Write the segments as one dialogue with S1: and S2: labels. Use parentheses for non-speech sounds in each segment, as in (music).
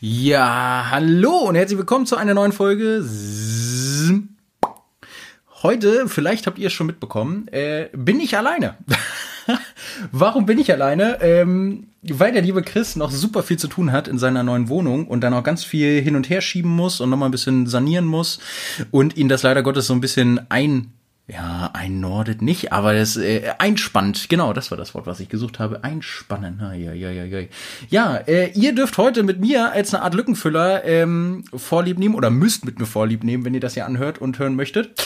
S1: Ja, hallo und herzlich willkommen zu einer neuen Folge. Heute, vielleicht habt ihr es schon mitbekommen, äh, bin ich alleine. (laughs) Warum bin ich alleine? Ähm, weil der liebe Chris noch super viel zu tun hat in seiner neuen Wohnung und dann auch ganz viel hin und her schieben muss und nochmal ein bisschen sanieren muss und ihn das leider Gottes so ein bisschen ein ja, einnordet nicht, aber das äh, einspannt. Genau, das war das Wort, was ich gesucht habe. Einspannen. Ja, ja, ja, ja. Ja, äh, ihr dürft heute mit mir als eine Art Lückenfüller ähm, Vorlieb nehmen oder müsst mit mir Vorlieb nehmen, wenn ihr das hier anhört und hören möchtet.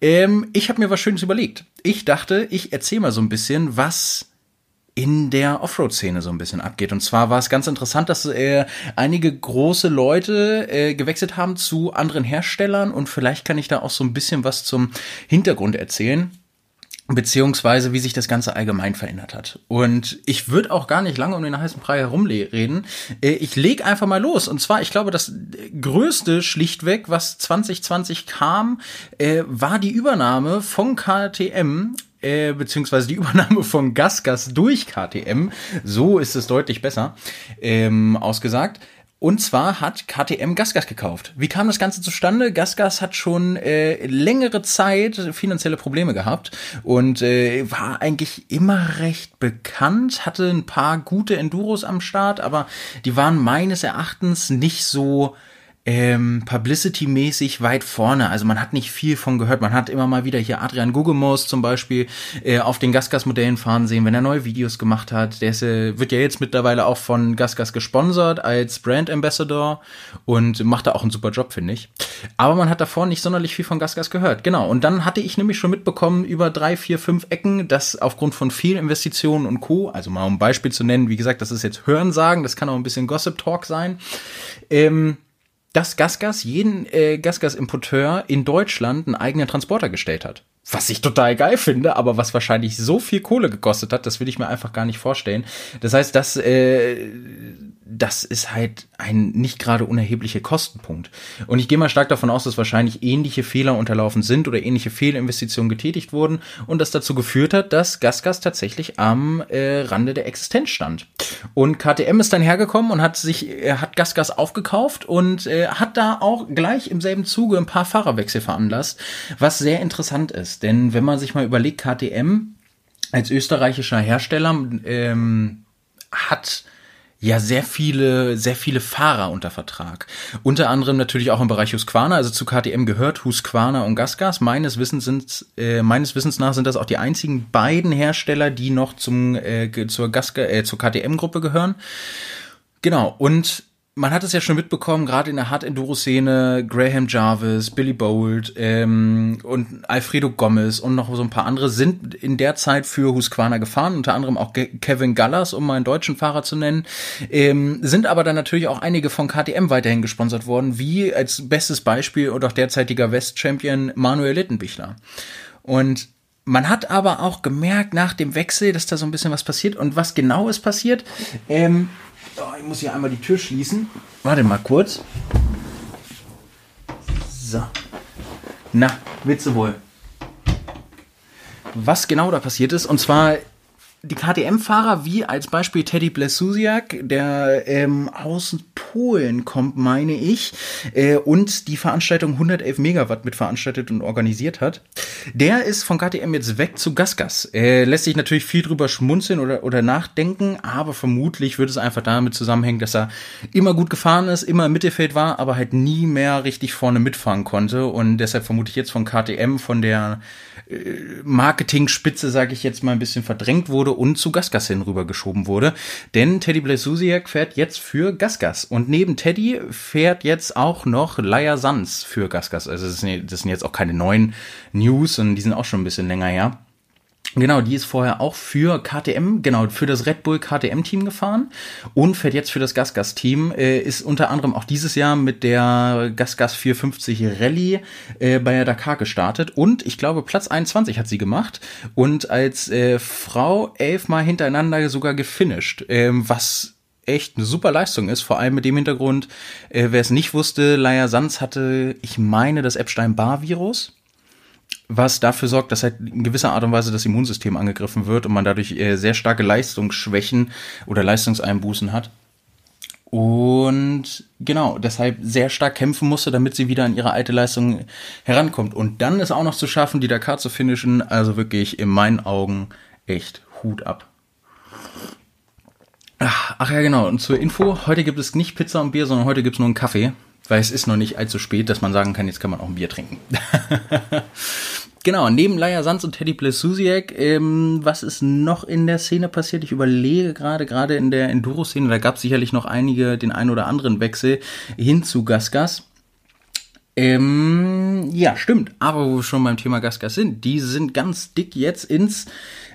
S1: Ähm, ich habe mir was Schönes überlegt. Ich dachte, ich erzähle mal so ein bisschen, was in der Offroad-Szene so ein bisschen abgeht. Und zwar war es ganz interessant, dass äh, einige große Leute äh, gewechselt haben zu anderen Herstellern und vielleicht kann ich da auch so ein bisschen was zum Hintergrund erzählen beziehungsweise wie sich das Ganze allgemein verändert hat. Und ich würde auch gar nicht lange um den heißen Brei herumreden. Äh, ich leg einfach mal los. Und zwar, ich glaube, das größte schlichtweg, was 2020 kam, äh, war die Übernahme von KTM äh, beziehungsweise die (laughs) Übernahme von Gasgas durch KTM. So ist es deutlich besser ähm, ausgesagt. Und zwar hat KTM Gasgas gekauft. Wie kam das Ganze zustande? Gasgas hat schon äh, längere Zeit finanzielle Probleme gehabt und äh, war eigentlich immer recht bekannt, hatte ein paar gute Enduros am Start, aber die waren meines Erachtens nicht so ähm, Publicity-mäßig weit vorne. Also man hat nicht viel von gehört. Man hat immer mal wieder hier Adrian Gugemos zum Beispiel äh, auf den Gasgas-Modellen fahren sehen, wenn er neue Videos gemacht hat. Der ist, äh, wird ja jetzt mittlerweile auch von Gasgas gesponsert als Brand Ambassador und macht da auch einen super Job, finde ich. Aber man hat davor nicht sonderlich viel von Gasgas gehört. Genau. Und dann hatte ich nämlich schon mitbekommen über drei, vier, fünf Ecken, dass aufgrund von vielen Investitionen und Co., also mal um ein Beispiel zu nennen, wie gesagt, das ist jetzt Hörensagen, das kann auch ein bisschen Gossip-Talk sein, ähm, dass Gasgas jeden äh, Gasgas-Importeur in Deutschland einen eigenen Transporter gestellt hat. Was ich total geil finde, aber was wahrscheinlich so viel Kohle gekostet hat, das will ich mir einfach gar nicht vorstellen. Das heißt, dass äh, das ist halt ein nicht gerade unerheblicher Kostenpunkt. Und ich gehe mal stark davon aus, dass wahrscheinlich ähnliche Fehler unterlaufen sind oder ähnliche Fehlinvestitionen getätigt wurden und das dazu geführt hat, dass Gasgas tatsächlich am äh, Rande der Existenz stand. Und KTM ist dann hergekommen und hat sich, er hat Gasgas aufgekauft und äh, hat da auch gleich im selben Zuge ein paar Fahrerwechsel veranlasst, was sehr interessant ist. Denn wenn man sich mal überlegt, KTM als österreichischer Hersteller ähm, hat ja sehr viele, sehr viele Fahrer unter Vertrag. Unter anderem natürlich auch im Bereich Husqvarna, also zu KTM gehört Husqvarna und Gasgas. Meines Wissens sind, äh, meines Wissens nach sind das auch die einzigen beiden Hersteller, die noch zum, äh, zur Gasga, äh, zur KTM-Gruppe gehören. Genau. Und man hat es ja schon mitbekommen, gerade in der Hard-Enduro-Szene, Graham Jarvis, Billy Bolt ähm, und Alfredo Gomez und noch so ein paar andere sind in der Zeit für Husqvarna gefahren, unter anderem auch Kevin Gallas, um mal einen deutschen Fahrer zu nennen, ähm, sind aber dann natürlich auch einige von KTM weiterhin gesponsert worden, wie als bestes Beispiel und auch derzeitiger West-Champion Manuel Littenbichler. Und man hat aber auch gemerkt nach dem Wechsel, dass da so ein bisschen was passiert. Und was genau ist passiert? Ähm, Oh, ich muss hier einmal die Tür schließen. Warte mal kurz. So. Na, du wohl? Was genau da passiert ist, und zwar die KTM-Fahrer, wie als Beispiel Teddy Blesusiak, der ähm, aus Polen kommt, meine ich, äh, und die Veranstaltung 111 Megawatt mit veranstaltet und organisiert hat, der ist von KTM jetzt weg zu Gasgas. Äh, lässt sich natürlich viel drüber schmunzeln oder, oder nachdenken, aber vermutlich wird es einfach damit zusammenhängen, dass er immer gut gefahren ist, immer im Mittelfeld war, aber halt nie mehr richtig vorne mitfahren konnte und deshalb vermute ich jetzt von KTM, von der Marketing-Spitze, sage ich jetzt mal, ein bisschen verdrängt wurde und zu Gasgas hin rübergeschoben wurde. Denn Teddy Blasusiak fährt jetzt für Gasgas. Und neben Teddy fährt jetzt auch noch Laia Sanz für Gasgas. Also das sind, jetzt auch keine neuen News und die sind auch schon ein bisschen länger her. Genau, die ist vorher auch für KTM, genau, für das Red Bull KTM-Team gefahren und fährt jetzt für das GasGas-Team, äh, ist unter anderem auch dieses Jahr mit der GasGas 450 Rallye äh, bei der Dakar gestartet und ich glaube Platz 21 hat sie gemacht und als äh, Frau elfmal hintereinander sogar gefinisht, ähm, was echt eine super Leistung ist, vor allem mit dem Hintergrund, äh, wer es nicht wusste, Laia Sanz hatte, ich meine, das Epstein-Barr-Virus was dafür sorgt, dass halt in gewisser Art und Weise das Immunsystem angegriffen wird und man dadurch äh, sehr starke Leistungsschwächen oder Leistungseinbußen hat. und genau, deshalb sehr stark kämpfen musste, damit sie wieder an ihre alte Leistung herankommt. Und dann ist auch noch zu schaffen, die Dakar zu finishen. Also wirklich in meinen Augen echt Hut ab. Ach, ach ja, genau. Und zur Info, heute gibt es nicht Pizza und Bier, sondern heute gibt es nur einen Kaffee. Weil es ist noch nicht allzu spät, dass man sagen kann, jetzt kann man auch ein Bier trinken. (laughs) Genau, neben Laia Sanz und Teddy Plesusiak, ähm, was ist noch in der Szene passiert? Ich überlege gerade, gerade in der Enduro-Szene, da gab es sicherlich noch einige, den einen oder anderen Wechsel hin zu Gasgas. Ähm, ja, stimmt. Aber wo wir schon beim Thema Gasgas sind, die sind ganz dick jetzt ins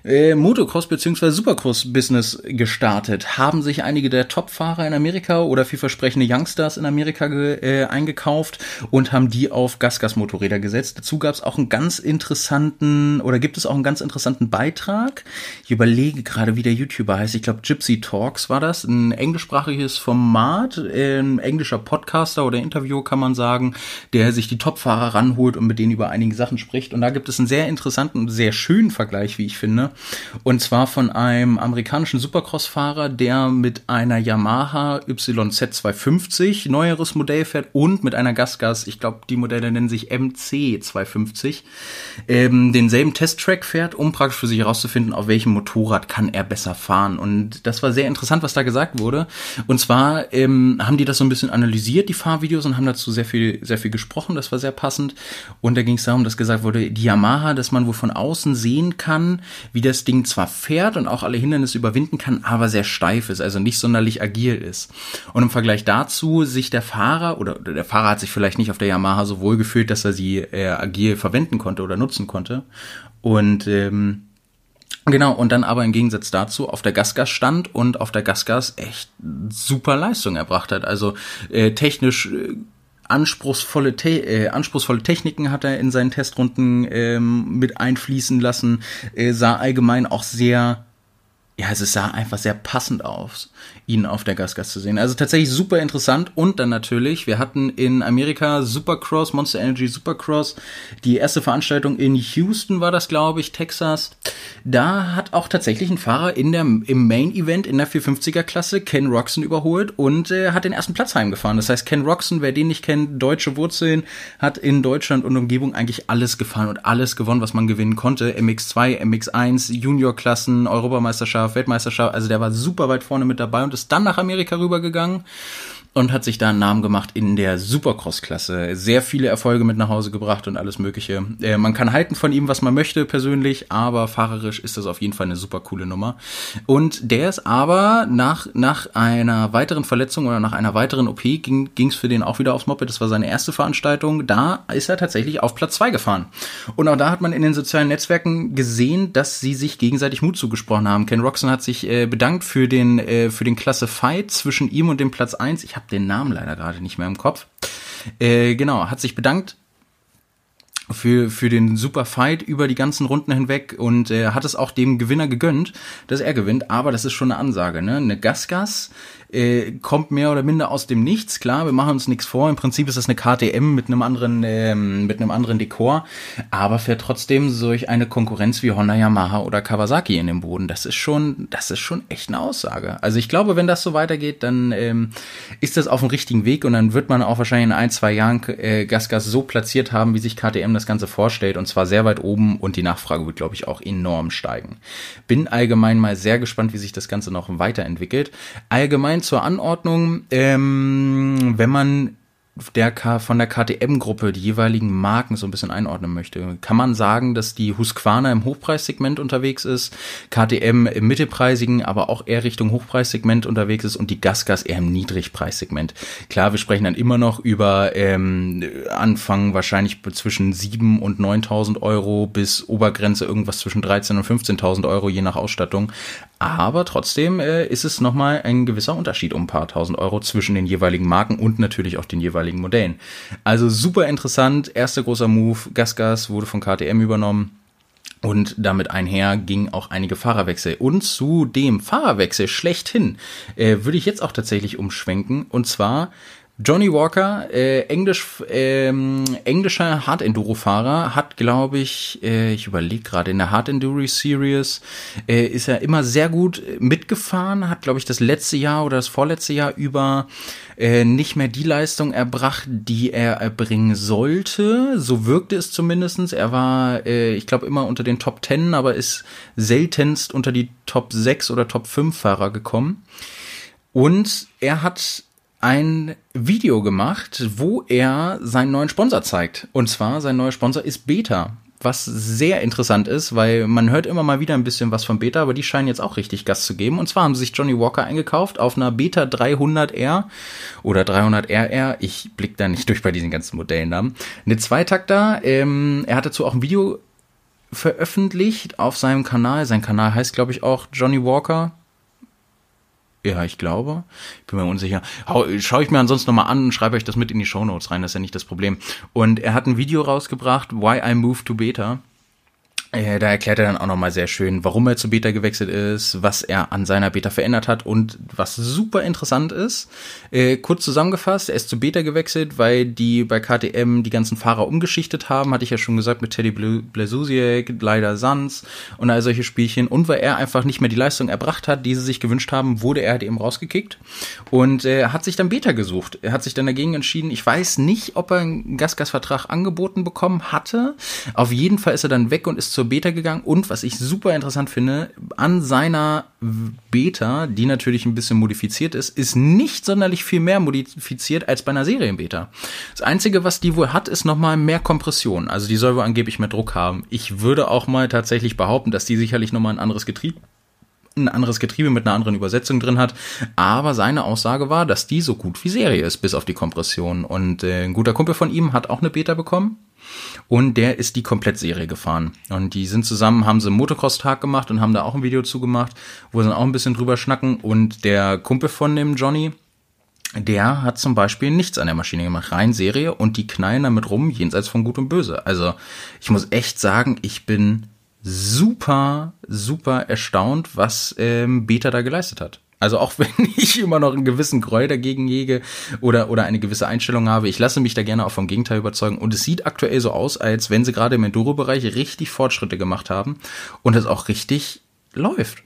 S1: äh, Motocross bzw. Supercross-Business gestartet. Haben sich einige der Top-Fahrer in Amerika oder vielversprechende Youngsters in Amerika äh, eingekauft und haben die auf Gasgas-Motorräder gesetzt. Dazu gab es auch einen ganz interessanten oder gibt es auch einen ganz interessanten Beitrag. Ich überlege gerade, wie der YouTuber heißt. Ich glaube, Gypsy Talks war das. Ein englischsprachiges Format, ein englischer Podcaster oder Interview kann man sagen, der sich die Top-Fahrer ranholt und mit denen über einige Sachen spricht. Und da gibt es einen sehr interessanten sehr schönen Vergleich, wie ich finde und zwar von einem amerikanischen Supercross-Fahrer, der mit einer Yamaha YZ250 neueres Modell fährt und mit einer Gasgas, ich glaube, die Modelle nennen sich MC250, ähm, denselben Testtrack fährt, um praktisch für sich herauszufinden, auf welchem Motorrad kann er besser fahren. Und das war sehr interessant, was da gesagt wurde. Und zwar ähm, haben die das so ein bisschen analysiert, die Fahrvideos, und haben dazu sehr viel, sehr viel gesprochen. Das war sehr passend. Und da ging es darum, dass gesagt wurde, die Yamaha, dass man wohl von außen sehen kann, wie wie das Ding zwar fährt und auch alle Hindernisse überwinden kann, aber sehr steif ist, also nicht sonderlich agil ist. Und im Vergleich dazu sich der Fahrer oder der Fahrer hat sich vielleicht nicht auf der Yamaha so wohl gefühlt, dass er sie äh, agil verwenden konnte oder nutzen konnte. Und ähm, Genau, und dann aber im Gegensatz dazu auf der Gasgas stand und auf der Gasgas echt super Leistung erbracht hat. Also äh, technisch äh, anspruchsvolle, Te äh, anspruchsvolle Techniken hat er in seinen Testrunden ähm, mit einfließen lassen, äh, sah allgemein auch sehr ja, es sah einfach sehr passend aus, ihn auf der Gasgas zu sehen. Also tatsächlich super interessant und dann natürlich, wir hatten in Amerika Supercross, Monster Energy Supercross, die erste Veranstaltung in Houston war das, glaube ich, Texas. Da hat auch tatsächlich ein Fahrer in der, im Main Event in der 450er Klasse Ken Roxon überholt und äh, hat den ersten Platz heimgefahren. Das heißt, Ken Roxon, wer den nicht kennt, deutsche Wurzeln, hat in Deutschland und Umgebung eigentlich alles gefahren und alles gewonnen, was man gewinnen konnte. MX2, MX1, Juniorklassen, Europameisterschaft, Weltmeisterschaft. Also der war super weit vorne mit dabei und ist dann nach Amerika rübergegangen und hat sich da einen Namen gemacht in der Supercross-Klasse. Sehr viele Erfolge mit nach Hause gebracht und alles Mögliche. Äh, man kann halten von ihm, was man möchte persönlich, aber fahrerisch ist das auf jeden Fall eine super coole Nummer. Und der ist aber nach, nach einer weiteren Verletzung oder nach einer weiteren OP ging es für den auch wieder aufs Moped. Das war seine erste Veranstaltung. Da ist er tatsächlich auf Platz zwei gefahren. Und auch da hat man in den sozialen Netzwerken gesehen, dass sie sich gegenseitig Mut zugesprochen haben. Ken Roxon hat sich äh, bedankt für den, äh, für den Klasse Fight zwischen ihm und dem Platz eins. Ich habe den Namen leider gerade nicht mehr im Kopf. Äh, genau, hat sich bedankt für, für den super Fight über die ganzen Runden hinweg und äh, hat es auch dem Gewinner gegönnt, dass er gewinnt, aber das ist schon eine Ansage, ne? Eine Gasgas äh, kommt mehr oder minder aus dem Nichts. Klar, wir machen uns nichts vor. Im Prinzip ist das eine KTM mit einem anderen, ähm, mit einem anderen Dekor, aber fährt trotzdem solch eine Konkurrenz wie Honda, Yamaha oder Kawasaki in den Boden. Das ist schon, das ist schon echt eine Aussage. Also ich glaube, wenn das so weitergeht, dann ähm, ist das auf dem richtigen Weg und dann wird man auch wahrscheinlich in ein, zwei Jahren äh, Gasgas so platziert haben, wie sich KTM das Ganze vorstellt und zwar sehr weit oben und die Nachfrage wird, glaube ich, auch enorm steigen. Bin allgemein mal sehr gespannt, wie sich das Ganze noch weiterentwickelt. Allgemein allgemein zur Anordnung, ähm, wenn man der K von der KTM-Gruppe die jeweiligen Marken so ein bisschen einordnen möchte, kann man sagen, dass die Husqvarna im Hochpreissegment unterwegs ist, KTM im mittelpreisigen, aber auch eher Richtung Hochpreissegment unterwegs ist und die Gasgas eher im Niedrigpreissegment. Klar, wir sprechen dann immer noch über ähm, Anfang wahrscheinlich zwischen 7 und 9.000 Euro bis Obergrenze irgendwas zwischen 13 und 15.000 Euro je nach Ausstattung. Aber trotzdem äh, ist es nochmal ein gewisser Unterschied um ein paar tausend Euro zwischen den jeweiligen Marken und natürlich auch den jeweiligen Modellen. Also super interessant. Erster großer Move. Gasgas wurde von KTM übernommen. Und damit einher ging auch einige Fahrerwechsel. Und zu dem Fahrerwechsel schlechthin äh, würde ich jetzt auch tatsächlich umschwenken. Und zwar Johnny Walker, äh, Englisch, ähm, englischer Hard Enduro Fahrer, hat, glaube ich, äh, ich überlege gerade in der Hard Enduro Series, äh, ist er immer sehr gut mitgefahren, hat, glaube ich, das letzte Jahr oder das vorletzte Jahr über äh, nicht mehr die Leistung erbracht, die er erbringen sollte. So wirkte es zumindestens. Er war, äh, ich glaube, immer unter den Top Ten, aber ist seltenst unter die Top 6 oder Top 5 Fahrer gekommen. Und er hat ein Video gemacht, wo er seinen neuen Sponsor zeigt. Und zwar sein neuer Sponsor ist Beta. Was sehr interessant ist, weil man hört immer mal wieder ein bisschen was von Beta, aber die scheinen jetzt auch richtig Gas zu geben. Und zwar haben sie sich Johnny Walker eingekauft auf einer Beta 300R oder 300RR. Ich blick da nicht (laughs) durch bei diesen ganzen Modellnamen. Eine Zweitakter. Ähm, er hat dazu auch ein Video veröffentlicht auf seinem Kanal. Sein Kanal heißt, glaube ich, auch Johnny Walker. Ja, ich glaube. Ich bin mir unsicher. Schaue ich mir ansonsten nochmal an und schreibe euch das mit in die Show Notes rein, das ist ja nicht das Problem. Und er hat ein Video rausgebracht, Why I Moved to Beta. Äh, da erklärt er dann auch nochmal sehr schön, warum er zu Beta gewechselt ist, was er an seiner Beta verändert hat und was super interessant ist. Äh, kurz zusammengefasst, er ist zu Beta gewechselt, weil die bei KTM die ganzen Fahrer umgeschichtet haben, hatte ich ja schon gesagt, mit Teddy Blasusiek, leider Sans und all solche Spielchen. Und weil er einfach nicht mehr die Leistung erbracht hat, die sie sich gewünscht haben, wurde er halt eben rausgekickt und äh, hat sich dann Beta gesucht. Er hat sich dann dagegen entschieden. Ich weiß nicht, ob er einen Gasgasvertrag angeboten bekommen hatte. Auf jeden Fall ist er dann weg und ist zur Beta gegangen und was ich super interessant finde, an seiner Beta, die natürlich ein bisschen modifiziert ist, ist nicht sonderlich viel mehr modifiziert als bei einer Serienbeta. Das einzige, was die wohl hat, ist nochmal mehr Kompression. Also die soll wohl angeblich mehr Druck haben. Ich würde auch mal tatsächlich behaupten, dass die sicherlich nochmal ein anderes Getriebe ein anderes Getriebe mit einer anderen Übersetzung drin hat. Aber seine Aussage war, dass die so gut wie Serie ist, bis auf die Kompression. Und äh, ein guter Kumpel von ihm hat auch eine Beta bekommen. Und der ist die Komplettserie gefahren. Und die sind zusammen, haben sie Motocross-Tag gemacht und haben da auch ein Video zugemacht, wo sie dann auch ein bisschen drüber schnacken. Und der Kumpel von dem Johnny, der hat zum Beispiel nichts an der Maschine gemacht, rein Serie und die knallen damit rum, jenseits von Gut und Böse. Also ich muss echt sagen, ich bin super, super erstaunt, was ähm, Beta da geleistet hat. Also auch (laughs) wenn ich immer noch einen gewissen Gräuel dagegen jäge oder, oder eine gewisse Einstellung habe, ich lasse mich da gerne auch vom Gegenteil überzeugen. Und es sieht aktuell so aus, als wenn sie gerade im Enduro-Bereich richtig Fortschritte gemacht haben und es auch richtig läuft.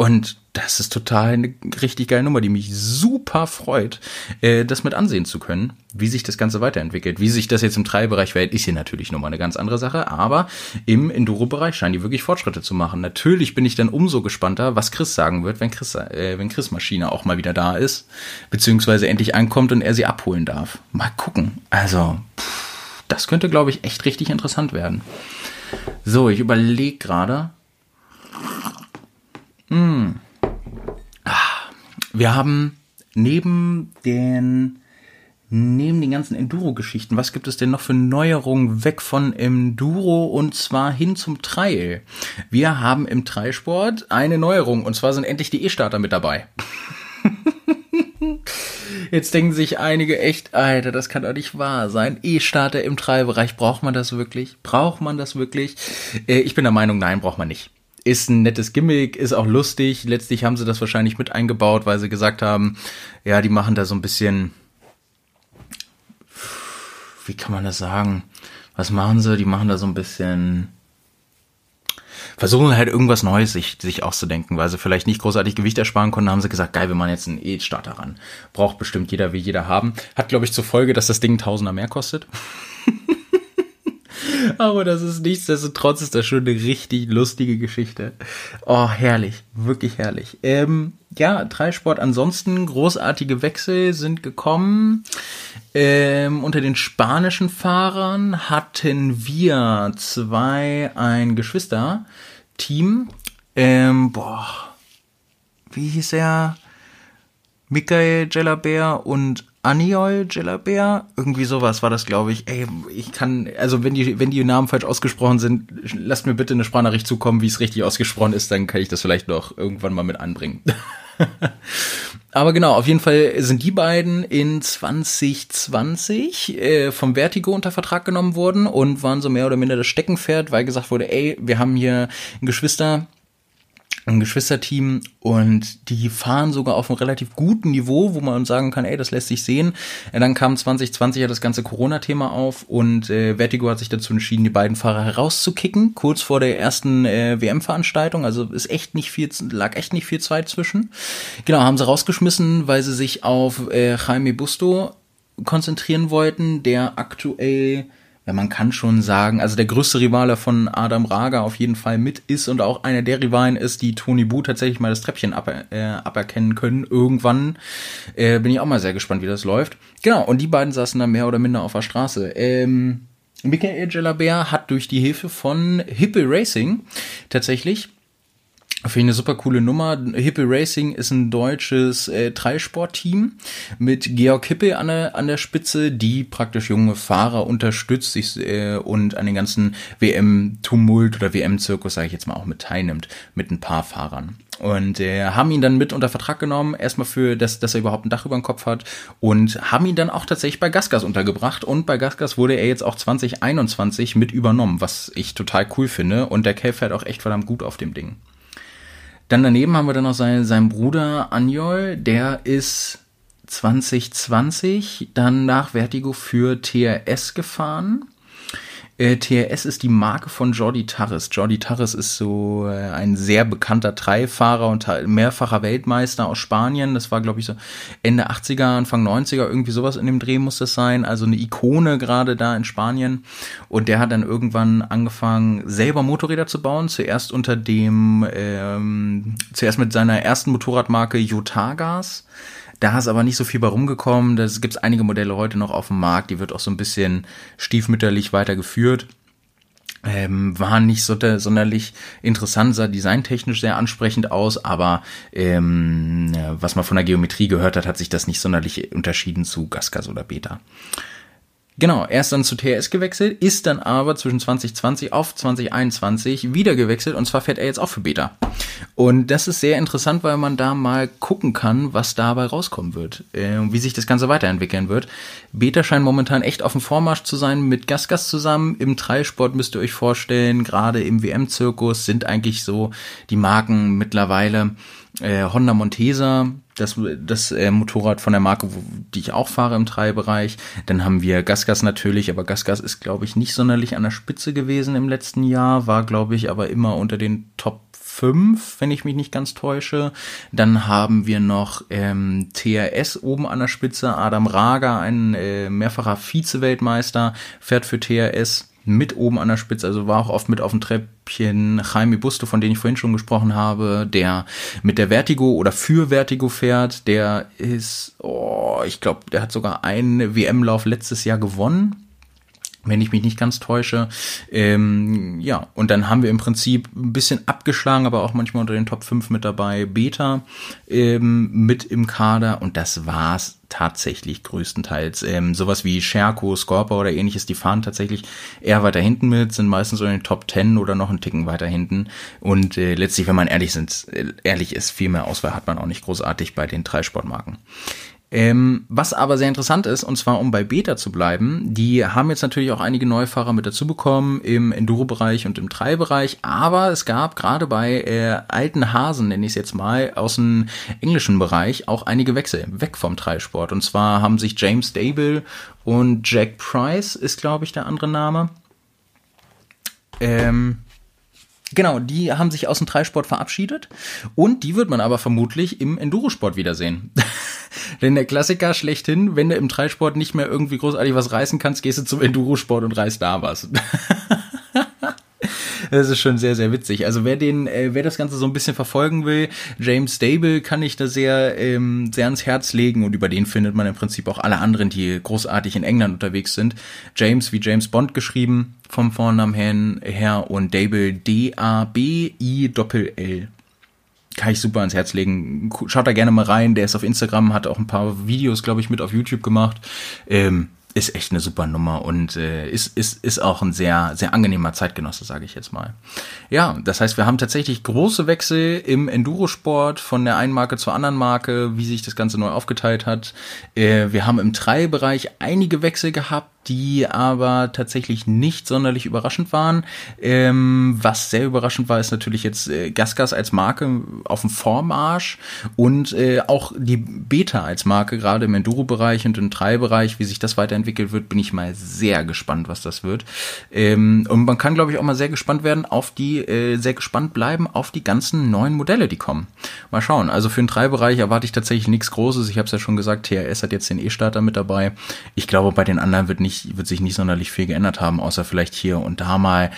S1: Und das ist total eine richtig geile Nummer, die mich super freut, äh, das mit ansehen zu können, wie sich das Ganze weiterentwickelt. Wie sich das jetzt im Treibereich verhält, ist hier natürlich nochmal eine ganz andere Sache, aber im Enduro-Bereich scheinen die wirklich Fortschritte zu machen. Natürlich bin ich dann umso gespannter, was Chris sagen wird, wenn Chris, äh, wenn Chris Maschine auch mal wieder da ist, beziehungsweise endlich ankommt und er sie abholen darf. Mal gucken. Also, pff, das könnte, glaube ich, echt richtig interessant werden. So, ich überlege gerade. Wir haben neben den neben den ganzen Enduro-Geschichten, was gibt es denn noch für Neuerungen weg von Enduro und zwar hin zum Trail? Wir haben im Trailsport eine Neuerung und zwar sind endlich die E-Starter mit dabei. (laughs) Jetzt denken sich einige echt, Alter, das kann doch nicht wahr sein. E-Starter im Trailbereich, braucht man das wirklich? Braucht man das wirklich? Äh, ich bin der Meinung, nein, braucht man nicht ist ein nettes Gimmick, ist auch lustig. Letztlich haben sie das wahrscheinlich mit eingebaut, weil sie gesagt haben, ja, die machen da so ein bisschen, wie kann man das sagen? Was machen sie? Die machen da so ein bisschen, versuchen halt irgendwas Neues sich, sich auszudenken, weil sie vielleicht nicht großartig Gewicht ersparen konnten, haben sie gesagt, geil, wir machen jetzt einen E-Starter ran. Braucht bestimmt jeder, wie jeder haben. Hat, glaube ich, zur Folge, dass das Ding Tausender mehr kostet. (laughs) Aber das ist nichtsdestotrotz ist das schon eine richtig lustige Geschichte. Oh, herrlich. Wirklich herrlich. Ähm, ja, Dreisport ansonsten, großartige Wechsel sind gekommen. Ähm, unter den spanischen Fahrern hatten wir zwei ein Geschwister-Team. Ähm, boah, wie hieß er? Michael Jellabert und Aniol Gelabert, irgendwie sowas war das, glaube ich. Ey, ich kann, also wenn die, wenn die Namen falsch ausgesprochen sind, lasst mir bitte eine Sprachnachricht zukommen, wie es richtig ausgesprochen ist, dann kann ich das vielleicht noch irgendwann mal mit anbringen. (laughs) Aber genau, auf jeden Fall sind die beiden in 2020 äh, vom Vertigo unter Vertrag genommen worden und waren so mehr oder minder das Steckenpferd, weil gesagt wurde, ey, wir haben hier ein Geschwister, ein Geschwisterteam und die fahren sogar auf einem relativ guten Niveau, wo man sagen kann, ey, das lässt sich sehen. Ja, dann kam 2020 ja das ganze Corona-Thema auf und äh, Vertigo hat sich dazu entschieden, die beiden Fahrer herauszukicken, kurz vor der ersten äh, WM-Veranstaltung. Also ist echt nicht viel, lag echt nicht viel Zeit zwischen. Genau, haben sie rausgeschmissen, weil sie sich auf äh, Jaime Busto konzentrieren wollten, der aktuell ja, man kann schon sagen, also der größte Rivale von Adam Raga auf jeden Fall mit ist und auch einer der Rivalen ist, die Tony Bu tatsächlich mal das Treppchen aber, äh, aberkennen können. Irgendwann äh, bin ich auch mal sehr gespannt, wie das läuft. Genau, und die beiden saßen dann mehr oder minder auf der Straße. Ähm, Michael Gelabert hat durch die Hilfe von Hippie Racing tatsächlich Finde ich eine super coole Nummer. Hippe Racing ist ein deutsches äh, Dreisportteam mit Georg Hippe an der, an der Spitze, die praktisch junge Fahrer unterstützt sich, äh, und an den ganzen WM-Tumult oder WM-Zirkus, sage ich jetzt mal, auch mit teilnimmt, mit ein paar Fahrern. Und äh, haben ihn dann mit unter Vertrag genommen, erstmal für das, dass er überhaupt ein Dach über dem Kopf hat und haben ihn dann auch tatsächlich bei Gasgas untergebracht und bei Gasgas wurde er jetzt auch 2021 mit übernommen, was ich total cool finde und der Kerl fährt auch echt verdammt gut auf dem Ding. Dann daneben haben wir dann noch seinen, seinen Bruder Anjol, der ist 2020 dann nach Vertigo für TRS gefahren. Äh, TRS ist die Marke von Jordi Tarres. Jordi Tarres ist so äh, ein sehr bekannter Dreifahrer und mehrfacher Weltmeister aus Spanien. Das war, glaube ich, so Ende 80er, Anfang 90er, irgendwie sowas in dem Dreh muss das sein. Also eine Ikone gerade da in Spanien. Und der hat dann irgendwann angefangen, selber Motorräder zu bauen. Zuerst unter dem, ähm, zuerst mit seiner ersten Motorradmarke Yotagas da ist aber nicht so viel bei rumgekommen. Da gibt es einige Modelle heute noch auf dem Markt. Die wird auch so ein bisschen stiefmütterlich weitergeführt. Ähm, war nicht so der, sonderlich interessant, sah designtechnisch sehr ansprechend aus, aber ähm, was man von der Geometrie gehört hat, hat sich das nicht sonderlich unterschieden zu Gasgas oder Beta. Genau, er ist dann zu TRS gewechselt, ist dann aber zwischen 2020 auf 2021 wieder gewechselt und zwar fährt er jetzt auch für Beta. Und das ist sehr interessant, weil man da mal gucken kann, was dabei rauskommen wird äh, wie sich das Ganze weiterentwickeln wird. Beta scheint momentan echt auf dem Vormarsch zu sein mit Gasgas zusammen. Im Dreisport müsst ihr euch vorstellen, gerade im WM-Zirkus sind eigentlich so die Marken mittlerweile äh, Honda Montesa, das, das äh, Motorrad von der Marke, wo, die ich auch fahre im Treibereich. Dann haben wir Gasgas natürlich, aber Gasgas ist, glaube ich, nicht sonderlich an der Spitze gewesen im letzten Jahr, war, glaube ich, aber immer unter den Top 5, wenn ich mich nicht ganz täusche. Dann haben wir noch ähm, TRS oben an der Spitze. Adam Rager, ein äh, mehrfacher Vize-Weltmeister, fährt für TRS mit oben an der Spitze, also war auch oft mit auf dem Treppchen. Jaime Busto, von dem ich vorhin schon gesprochen habe, der mit der Vertigo oder für Vertigo fährt, der ist, oh, ich glaube, der hat sogar einen WM-Lauf letztes Jahr gewonnen wenn ich mich nicht ganz täusche. Ähm, ja, und dann haben wir im Prinzip ein bisschen abgeschlagen, aber auch manchmal unter den Top 5 mit dabei Beta ähm, mit im Kader und das war's tatsächlich größtenteils. Ähm, sowas wie Scherko, Scorpa oder ähnliches, die fahren tatsächlich eher weiter hinten mit, sind meistens so in den Top 10 oder noch einen Ticken weiter hinten. Und äh, letztlich, wenn man ehrlich, sind, ehrlich ist, viel mehr Auswahl hat man auch nicht großartig bei den drei Sportmarken. Ähm, was aber sehr interessant ist, und zwar um bei Beta zu bleiben, die haben jetzt natürlich auch einige Neufahrer mit dazu bekommen im Enduro-Bereich und im Trail-Bereich, aber es gab gerade bei äh, alten Hasen, nenne ich es jetzt mal, aus dem englischen Bereich auch einige Wechsel weg vom Trailsport. Und zwar haben sich James Dable und Jack Price, ist glaube ich der andere Name, ähm, Genau, die haben sich aus dem Dreisport verabschiedet und die wird man aber vermutlich im Endurosport wiedersehen. (laughs) Denn der Klassiker schlechthin, wenn du im Dreisport nicht mehr irgendwie großartig was reißen kannst, gehst du zum Endurosport und reißt da was. (laughs) Das ist schon sehr, sehr witzig. Also wer den, äh, wer das Ganze so ein bisschen verfolgen will, James Stable kann ich da sehr, ähm, sehr ans Herz legen und über den findet man im Prinzip auch alle anderen, die großartig in England unterwegs sind. James wie James Bond geschrieben vom Vornamen her und Dable D-A-B-I-L-L kann ich super ans Herz legen. Schaut da gerne mal rein. Der ist auf Instagram, hat auch ein paar Videos, glaube ich, mit auf YouTube gemacht. Ähm, ist echt eine super Nummer und äh, ist, ist, ist auch ein sehr, sehr angenehmer Zeitgenosse, sage ich jetzt mal. Ja, das heißt, wir haben tatsächlich große Wechsel im Endurosport von der einen Marke zur anderen Marke, wie sich das Ganze neu aufgeteilt hat. Äh, wir haben im Trailbereich einige Wechsel gehabt die aber tatsächlich nicht sonderlich überraschend waren. Ähm, was sehr überraschend war, ist natürlich jetzt äh, Gasgas als Marke auf dem Vormarsch und äh, auch die Beta als Marke, gerade im Enduro-Bereich und im Trail-Bereich, wie sich das weiterentwickelt wird, bin ich mal sehr gespannt, was das wird. Ähm, und man kann, glaube ich, auch mal sehr gespannt werden auf die, äh, sehr gespannt bleiben auf die ganzen neuen Modelle, die kommen. Mal schauen. Also für den Trail-Bereich erwarte ich tatsächlich nichts Großes. Ich habe es ja schon gesagt, TRS hat jetzt den E-Starter mit dabei. Ich glaube, bei den anderen wird nicht, wird sich nicht sonderlich viel geändert haben, außer vielleicht hier und da mal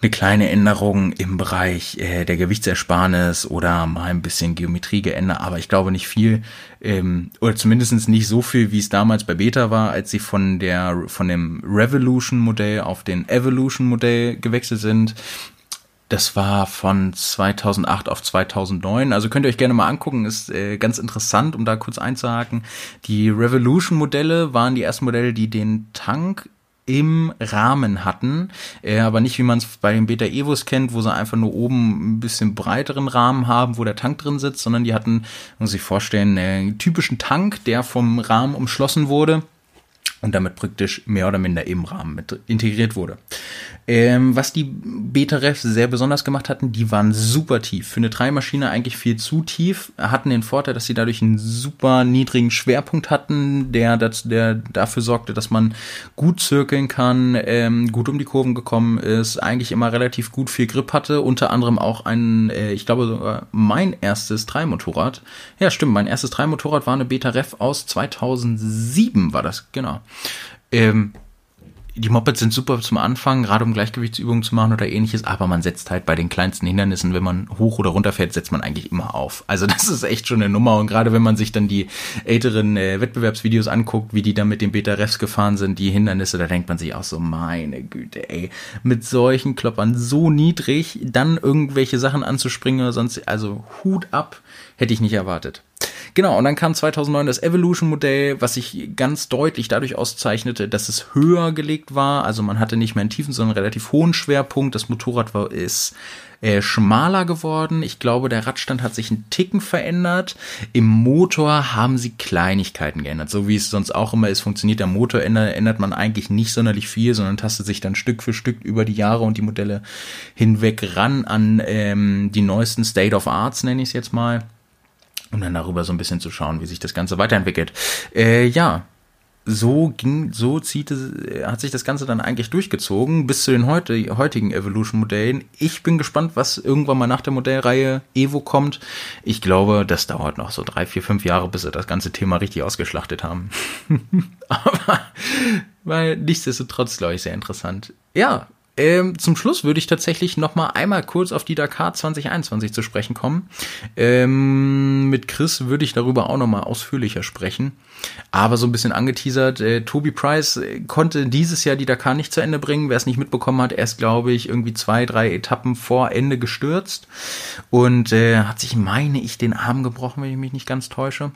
S1: eine kleine Änderung im Bereich äh, der Gewichtsersparnis oder mal ein bisschen Geometrie geändert, aber ich glaube nicht viel, ähm, oder zumindest nicht so viel, wie es damals bei Beta war, als sie von der von dem Revolution-Modell auf den Evolution-Modell gewechselt sind. Das war von 2008 auf 2009. Also könnt ihr euch gerne mal angucken. Ist äh, ganz interessant, um da kurz einzuhaken. Die Revolution-Modelle waren die ersten Modelle, die den Tank im Rahmen hatten, äh, aber nicht wie man es bei den Beta Evos kennt, wo sie einfach nur oben ein bisschen breiteren Rahmen haben, wo der Tank drin sitzt, sondern die hatten, muss ich vorstellen, einen typischen Tank, der vom Rahmen umschlossen wurde und damit praktisch mehr oder minder im Rahmen mit integriert wurde. Ähm, was die Beta-Refs sehr besonders gemacht hatten, die waren super tief. Für eine Dreimaschine eigentlich viel zu tief, hatten den Vorteil, dass sie dadurch einen super niedrigen Schwerpunkt hatten, der, der dafür sorgte, dass man gut zirkeln kann, ähm, gut um die Kurven gekommen ist, eigentlich immer relativ gut viel Grip hatte, unter anderem auch ein, äh, ich glaube sogar mein erstes Dreimotorrad. Ja, stimmt, mein erstes Dreimotorrad war eine Beta-Ref aus 2007 war das, genau. Ähm, die Mopeds sind super zum Anfang, gerade um Gleichgewichtsübungen zu machen oder ähnliches, aber man setzt halt bei den kleinsten Hindernissen, wenn man hoch oder runter fährt, setzt man eigentlich immer auf. Also das ist echt schon eine Nummer und gerade wenn man sich dann die älteren äh, Wettbewerbsvideos anguckt, wie die da mit den Beta-Refs gefahren sind, die Hindernisse, da denkt man sich auch so, meine Güte, ey, mit solchen Kloppern so niedrig, dann irgendwelche Sachen anzuspringen oder sonst, also Hut ab, hätte ich nicht erwartet. Genau, und dann kam 2009 das Evolution-Modell, was sich ganz deutlich dadurch auszeichnete, dass es höher gelegt war. Also man hatte nicht mehr einen tiefen, sondern einen relativ hohen Schwerpunkt. Das Motorrad war, ist äh, schmaler geworden. Ich glaube, der Radstand hat sich einen Ticken verändert. Im Motor haben sie Kleinigkeiten geändert. So wie es sonst auch immer ist, funktioniert der Motor, ändert, ändert man eigentlich nicht sonderlich viel, sondern tastet sich dann Stück für Stück über die Jahre und die Modelle hinweg ran an ähm, die neuesten State of Arts, nenne ich es jetzt mal um dann darüber so ein bisschen zu schauen, wie sich das Ganze weiterentwickelt. Äh, ja, so ging, so zieht es, hat sich das Ganze dann eigentlich durchgezogen bis zu den heute, heutigen Evolution-Modellen. Ich bin gespannt, was irgendwann mal nach der Modellreihe Evo kommt. Ich glaube, das dauert noch so drei, vier, fünf Jahre, bis sie das ganze Thema richtig ausgeschlachtet haben. (laughs) Aber weil nichtsdestotrotz, glaube ich, sehr interessant. Ja, ähm, zum Schluss würde ich tatsächlich noch mal einmal kurz auf die Dakar 2021 zu sprechen kommen. Ähm, mit Chris würde ich darüber auch noch mal ausführlicher sprechen. Aber so ein bisschen angeteasert, äh, Toby Price äh, konnte dieses Jahr die Dakar nicht zu Ende bringen. Wer es nicht mitbekommen hat, er ist, glaube ich, irgendwie zwei, drei Etappen vor Ende gestürzt und äh, hat sich, meine ich, den Arm gebrochen, wenn ich mich nicht ganz täusche.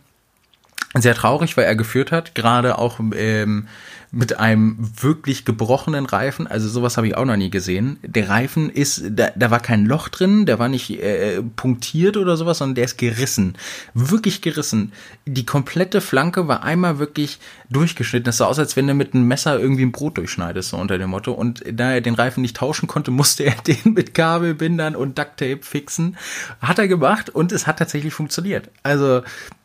S1: Sehr traurig, weil er geführt hat, gerade auch ähm, mit einem wirklich gebrochenen Reifen. Also sowas habe ich auch noch nie gesehen. Der Reifen ist, da, da war kein Loch drin, der war nicht äh, punktiert oder sowas, sondern der ist gerissen. Wirklich gerissen. Die komplette Flanke war einmal wirklich durchgeschnitten. Es sah aus, als wenn er mit einem Messer irgendwie ein Brot durchschneidet, so unter dem Motto. Und da er den Reifen nicht tauschen konnte, (laughs) musste er den mit Kabelbindern und Ducktape fixen. Hat er gemacht und es hat tatsächlich funktioniert. Also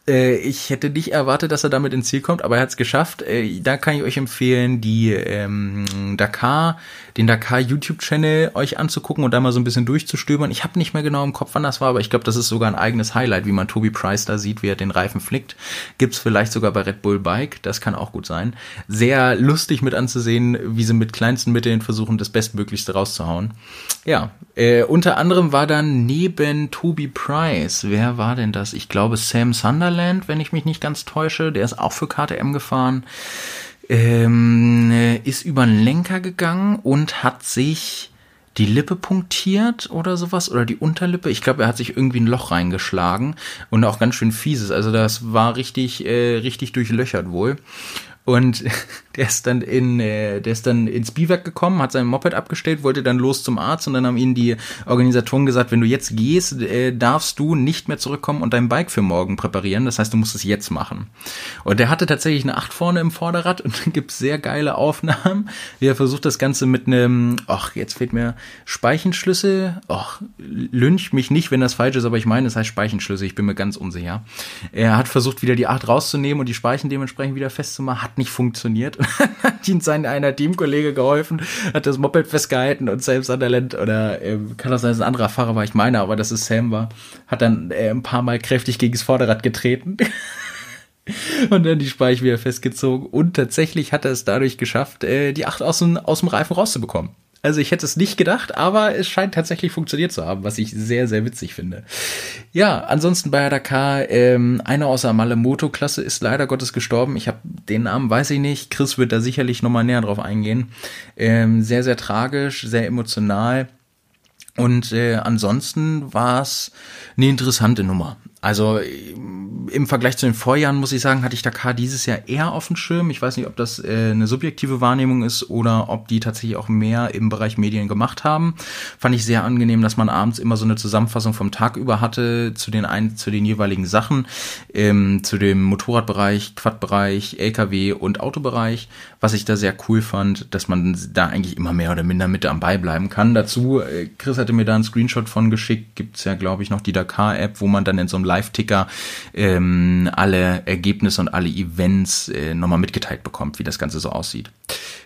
S1: äh, ich hätte nicht erwartet, dass er damit ins Ziel kommt, aber er hat es geschafft. Äh, da kann ich euch empfehlen, die ähm, Dakar, den Dakar YouTube-Channel euch anzugucken und da mal so ein bisschen durchzustöbern. Ich habe nicht mehr genau im Kopf, wann das war, aber ich glaube, das ist sogar ein eigenes Highlight, wie man Toby Price da sieht, wie er den Reifen flickt. Gibt's vielleicht sogar bei Red Bull Bike, das kann auch gut sein. Sehr lustig mit anzusehen, wie sie mit kleinsten Mitteln versuchen, das Bestmöglichste rauszuhauen. Ja, äh, unter anderem war dann neben Toby Price, wer war denn das? Ich glaube Sam Sunderland, wenn ich mich nicht ganz täusche, der ist auch für KTM gefahren ähm, ist über den Lenker gegangen und hat sich die Lippe punktiert oder sowas oder die Unterlippe. Ich glaube, er hat sich irgendwie ein Loch reingeschlagen und auch ganz schön fieses. Also das war richtig, äh, richtig durchlöchert wohl. Und (laughs) der ist dann in, äh, der ist dann ins Biwak gekommen, hat sein Moped abgestellt, wollte dann los zum Arzt und dann haben ihnen die Organisatoren gesagt, wenn du jetzt gehst, äh, darfst du nicht mehr zurückkommen und dein Bike für morgen präparieren. Das heißt, du musst es jetzt machen. Und der hatte tatsächlich eine Acht vorne im Vorderrad und (laughs) dann gibt's sehr geile Aufnahmen, wie er versucht, das Ganze mit einem, ach, jetzt fehlt mir Speichenschlüssel. Ach, lynch mich nicht, wenn das falsch ist, aber ich meine, es heißt Speichenschlüssel, ich bin mir ganz unsicher. Er hat versucht, wieder die Acht rauszunehmen und die Speichen dementsprechend wieder festzumachen, hat nicht funktioniert. Und (laughs) dann hat ihm sein einer Teamkollege geholfen, hat das Moped festgehalten und Sam Sunderland oder äh, kann auch sein, dass ein anderer Fahrer war, ich meine, aber dass es Sam war, hat dann äh, ein paar Mal kräftig gegen das Vorderrad getreten. (laughs) und dann die Speich wieder festgezogen. Und tatsächlich hat er es dadurch geschafft, äh, die Acht aus dem, aus dem Reifen rauszubekommen. Also ich hätte es nicht gedacht, aber es scheint tatsächlich funktioniert zu haben, was ich sehr, sehr witzig finde. Ja, ansonsten bei Dakar, ähm, einer aus der Malemoto-Klasse ist leider Gottes gestorben. Ich habe den Namen, weiß ich nicht. Chris wird da sicherlich nochmal näher drauf eingehen. Ähm, sehr, sehr tragisch, sehr emotional. Und äh, ansonsten war es eine interessante Nummer. Also im Vergleich zu den Vorjahren muss ich sagen, hatte ich Dakar dieses Jahr eher auf dem Schirm. Ich weiß nicht, ob das äh, eine subjektive Wahrnehmung ist oder ob die tatsächlich auch mehr im Bereich Medien gemacht haben. Fand ich sehr angenehm, dass man abends immer so eine Zusammenfassung vom Tag über hatte zu den ein, zu den jeweiligen Sachen, ähm, zu dem Motorradbereich, Quadbereich, LKW und Autobereich. Was ich da sehr cool fand, dass man da eigentlich immer mehr oder minder mit am Ball bleiben kann. Dazu, äh, Chris hatte mir da einen Screenshot von geschickt. Gibt's ja, glaube ich, noch die Dakar-App, wo man dann in so einem Live-Ticker ähm, alle Ergebnisse und alle Events äh, nochmal mitgeteilt bekommt, wie das Ganze so aussieht.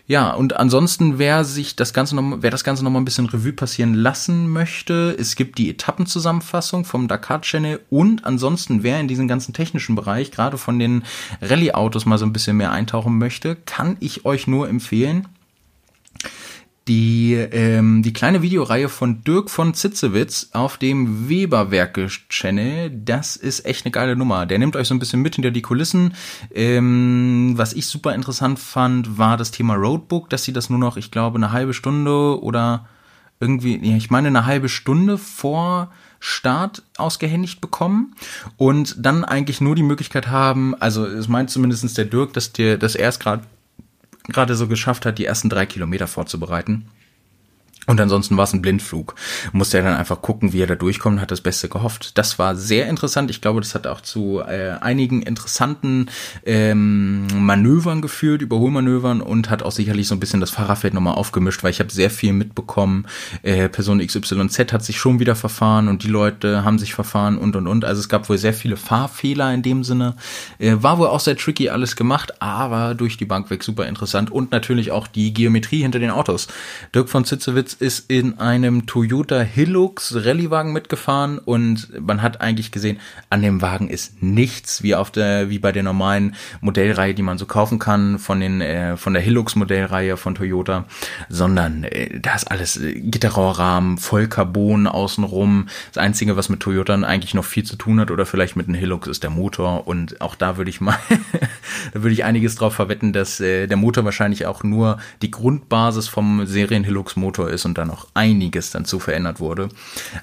S1: Ja, und ansonsten, wer sich das Ganze noch, wer das Ganze noch mal ein bisschen Revue passieren lassen möchte, es gibt die Etappenzusammenfassung vom Dakar Channel und ansonsten, wer in diesen ganzen technischen Bereich, gerade von den Rallye-Autos mal so ein bisschen mehr eintauchen möchte, kann ich euch nur empfehlen, die, ähm, die kleine Videoreihe von Dirk von Zitzewitz auf dem Weberwerke-Channel, das ist echt eine geile Nummer. Der nimmt euch so ein bisschen mit hinter die Kulissen. Ähm, was ich super interessant fand, war das Thema Roadbook, dass sie das nur noch, ich glaube, eine halbe Stunde oder irgendwie, ich meine eine halbe Stunde vor Start ausgehändigt bekommen und dann eigentlich nur die Möglichkeit haben, also es meint zumindestens der Dirk, dass der, dass er es gerade gerade so geschafft hat, die ersten drei Kilometer vorzubereiten. Und ansonsten war es ein Blindflug. Musste er dann einfach gucken, wie er da durchkommt, hat das Beste gehofft. Das war sehr interessant. Ich glaube, das hat auch zu äh, einigen interessanten ähm, Manövern geführt, Überholmanövern und hat auch sicherlich so ein bisschen das Fahrerfeld nochmal aufgemischt, weil ich habe sehr viel mitbekommen. Äh, Person XYZ hat sich schon wieder verfahren und die Leute haben sich verfahren und und und. Also es gab wohl sehr viele Fahrfehler in dem Sinne. Äh, war wohl auch sehr tricky alles gemacht, aber durch die Bank weg super interessant und natürlich auch die Geometrie hinter den Autos. Dirk von Zitzewitz ist in einem Toyota Hilux Rallyewagen mitgefahren und man hat eigentlich gesehen, an dem Wagen ist nichts wie auf der wie bei der normalen Modellreihe, die man so kaufen kann von den äh, von der Hilux Modellreihe von Toyota, sondern äh, da ist alles äh, Gitterrohrrahmen, voll außenrum. Das einzige, was mit Toyota eigentlich noch viel zu tun hat oder vielleicht mit einem Hilux ist der Motor und auch da würde ich mal (laughs) da würde ich einiges drauf verwetten, dass äh, der Motor wahrscheinlich auch nur die Grundbasis vom Serien Hilux Motor ist ist und dann auch einiges dann zu verändert wurde.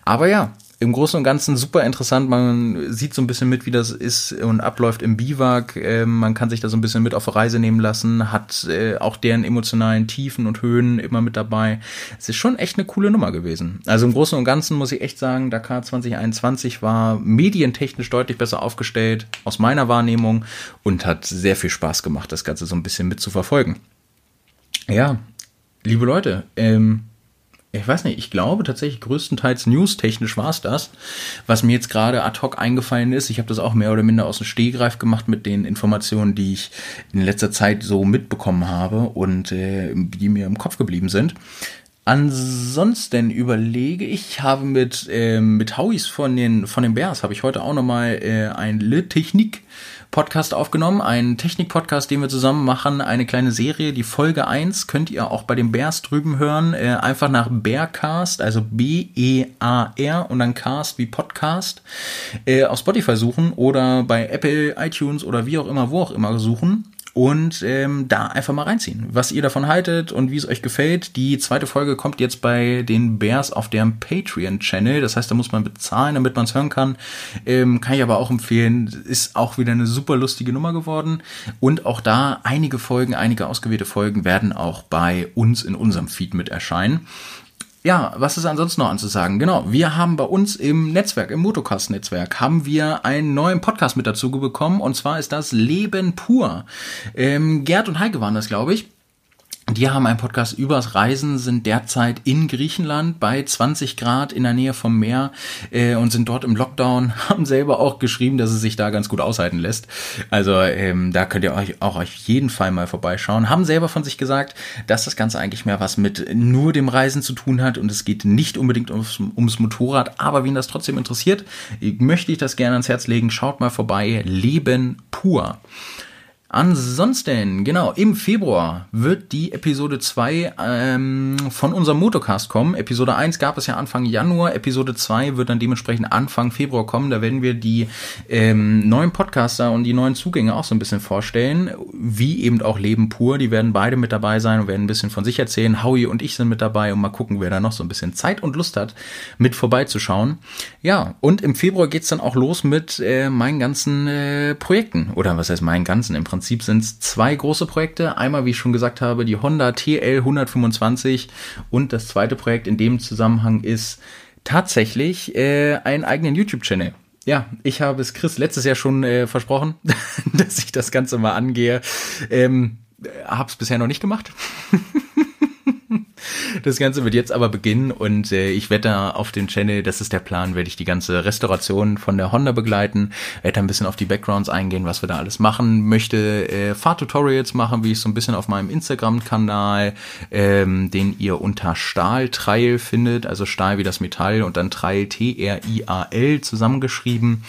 S1: Aber ja, im Großen und Ganzen super interessant. Man sieht so ein bisschen mit, wie das ist und abläuft im Biwak. Äh, man kann sich da so ein bisschen mit auf Reise nehmen lassen, hat äh, auch deren emotionalen Tiefen und Höhen immer mit dabei. Es ist schon echt eine coole Nummer gewesen. Also im Großen und Ganzen muss ich echt sagen, Dakar 2021 war medientechnisch deutlich besser aufgestellt, aus meiner Wahrnehmung, und hat sehr viel Spaß gemacht, das Ganze so ein bisschen mit zu verfolgen. Ja, liebe Leute, ähm, ich weiß nicht, ich glaube tatsächlich größtenteils newstechnisch war es das. Was mir jetzt gerade ad hoc eingefallen ist, ich habe das auch mehr oder minder aus dem Stehgreif gemacht mit den Informationen, die ich in letzter Zeit so mitbekommen habe und äh, die mir im Kopf geblieben sind. Ansonsten überlege ich, habe mit, äh, mit Hauis von den, von den Bears, habe ich heute auch nochmal äh, ein Le Technik Podcast aufgenommen, einen Technik-Podcast, den wir zusammen machen, eine kleine Serie. Die Folge 1 könnt ihr auch bei den Bears drüben hören. Äh, einfach nach Bearcast, also B-E-A-R und dann Cast wie Podcast, äh, auf Spotify suchen oder bei Apple, iTunes oder wie auch immer, wo auch immer suchen und ähm, da einfach mal reinziehen, was ihr davon haltet und wie es euch gefällt. Die zweite Folge kommt jetzt bei den Bears auf deren Patreon-Channel. Das heißt, da muss man bezahlen, damit man es hören kann. Ähm, kann ich aber auch empfehlen. Ist auch wieder eine super lustige Nummer geworden. Und auch da einige Folgen, einige ausgewählte Folgen werden auch bei uns in unserem Feed mit erscheinen. Ja, was ist ansonsten noch anzusagen? Genau, wir haben bei uns im Netzwerk, im Motocast-Netzwerk, haben wir einen neuen Podcast mit dazu bekommen und zwar ist das Leben pur. Ähm, Gerd und Heike waren das, glaube ich. Die haben einen Podcast übers Reisen, sind derzeit in Griechenland bei 20 Grad in der Nähe vom Meer äh, und sind dort im Lockdown, (laughs) haben selber auch geschrieben, dass es sich da ganz gut aushalten lässt. Also ähm, da könnt ihr euch auch auf jeden Fall mal vorbeischauen. Haben selber von sich gesagt, dass das Ganze eigentlich mehr was mit nur dem Reisen zu tun hat und es geht nicht unbedingt ums, ums Motorrad, aber wen das trotzdem interessiert, möchte ich das gerne ans Herz legen. Schaut mal vorbei, Leben pur. Ansonsten, genau, im Februar wird die Episode 2 ähm, von unserem Motocast kommen. Episode 1 gab es ja Anfang Januar, Episode 2 wird dann dementsprechend Anfang Februar kommen. Da werden wir die ähm, neuen Podcaster und die neuen Zugänge auch so ein bisschen vorstellen, wie eben auch Leben pur. Die werden beide mit dabei sein und werden ein bisschen von sich erzählen. Howie und ich sind mit dabei und mal gucken, wer da noch so ein bisschen Zeit und Lust hat, mit vorbeizuschauen. Ja, und im Februar geht's dann auch los mit äh, meinen ganzen äh, Projekten. Oder was heißt meinen ganzen? Im Prinzip Prinzip sind es zwei große Projekte. Einmal, wie ich schon gesagt habe, die Honda TL 125 und das zweite Projekt in dem Zusammenhang ist tatsächlich äh, einen eigenen YouTube-Channel. Ja, ich habe es Chris letztes Jahr schon äh, versprochen, (laughs) dass ich das Ganze mal angehe. Ähm, habe es bisher noch nicht gemacht. (laughs) Das Ganze wird jetzt aber beginnen und äh, ich werde da auf dem Channel, das ist der Plan, werde ich die ganze Restauration von der Honda begleiten, werde ein bisschen auf die Backgrounds eingehen, was wir da alles machen, möchte äh, Fahrtutorials machen, wie ich so ein bisschen auf meinem Instagram-Kanal, ähm, den ihr unter Stahltrail findet, also Stahl wie das Metall und dann Trail T-R-I-A-L zusammengeschrieben.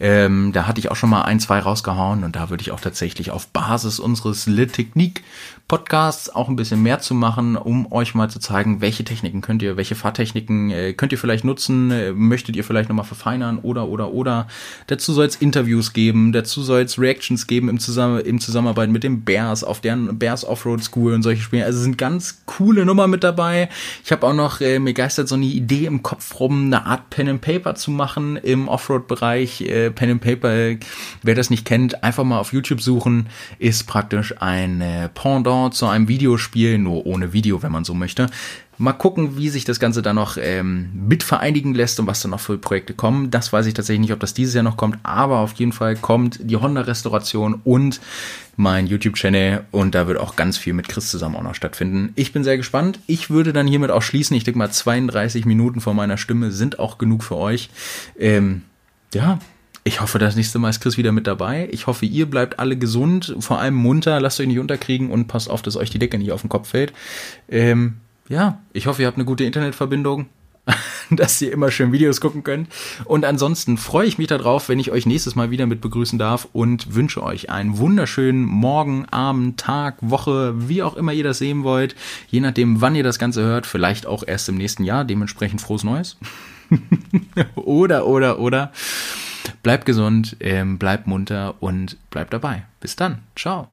S1: Ähm, da hatte ich auch schon mal ein, zwei rausgehauen und da würde ich auch tatsächlich auf Basis unseres Le Technique Podcasts auch ein bisschen mehr zu machen, um euch mal zu zeigen, welche Techniken könnt ihr, welche Fahrtechniken äh, könnt ihr vielleicht nutzen, äh, möchtet ihr vielleicht nochmal verfeinern oder, oder, oder. Dazu soll es Interviews geben, dazu soll es Reactions geben im, Zusammen im Zusammenarbeit mit dem Bears auf deren Bears Offroad School und solche Spiele. Also sind ganz coole Nummer mit dabei. Ich habe auch noch, äh, mir geistert so eine Idee im Kopf rum, eine Art Pen and Paper zu machen im Offroad-Bereich. Äh, Pen and Paper, wer das nicht kennt, einfach mal auf YouTube suchen, ist praktisch ein äh, Pendant Pendant zu einem Videospiel, nur ohne Video, wenn man so möchte. Mal gucken, wie sich das Ganze dann noch ähm, mit vereinigen lässt und was dann noch für Projekte kommen. Das weiß ich tatsächlich nicht, ob das dieses Jahr noch kommt, aber auf jeden Fall kommt die Honda-Restauration und mein YouTube-Channel und da wird auch ganz viel mit Chris zusammen auch noch stattfinden. Ich bin sehr gespannt. Ich würde dann hiermit auch schließen. Ich denke mal, 32 Minuten von meiner Stimme sind auch genug für euch. Ähm, ja, ich hoffe, das nächste Mal ist Chris wieder mit dabei. Ich hoffe, ihr bleibt alle gesund, vor allem munter, lasst euch nicht unterkriegen und passt auf, dass euch die Decke nicht auf den Kopf fällt. Ähm, ja, ich hoffe, ihr habt eine gute Internetverbindung, (laughs) dass ihr immer schön Videos gucken könnt. Und ansonsten freue ich mich darauf, wenn ich euch nächstes Mal wieder mit begrüßen darf und wünsche euch einen wunderschönen Morgen, Abend, Tag, Woche, wie auch immer ihr das sehen wollt. Je nachdem, wann ihr das Ganze hört, vielleicht auch erst im nächsten Jahr, dementsprechend frohes Neues. (laughs) oder, oder, oder. Bleibt gesund, ähm, bleibt munter und bleibt dabei. Bis dann. Ciao.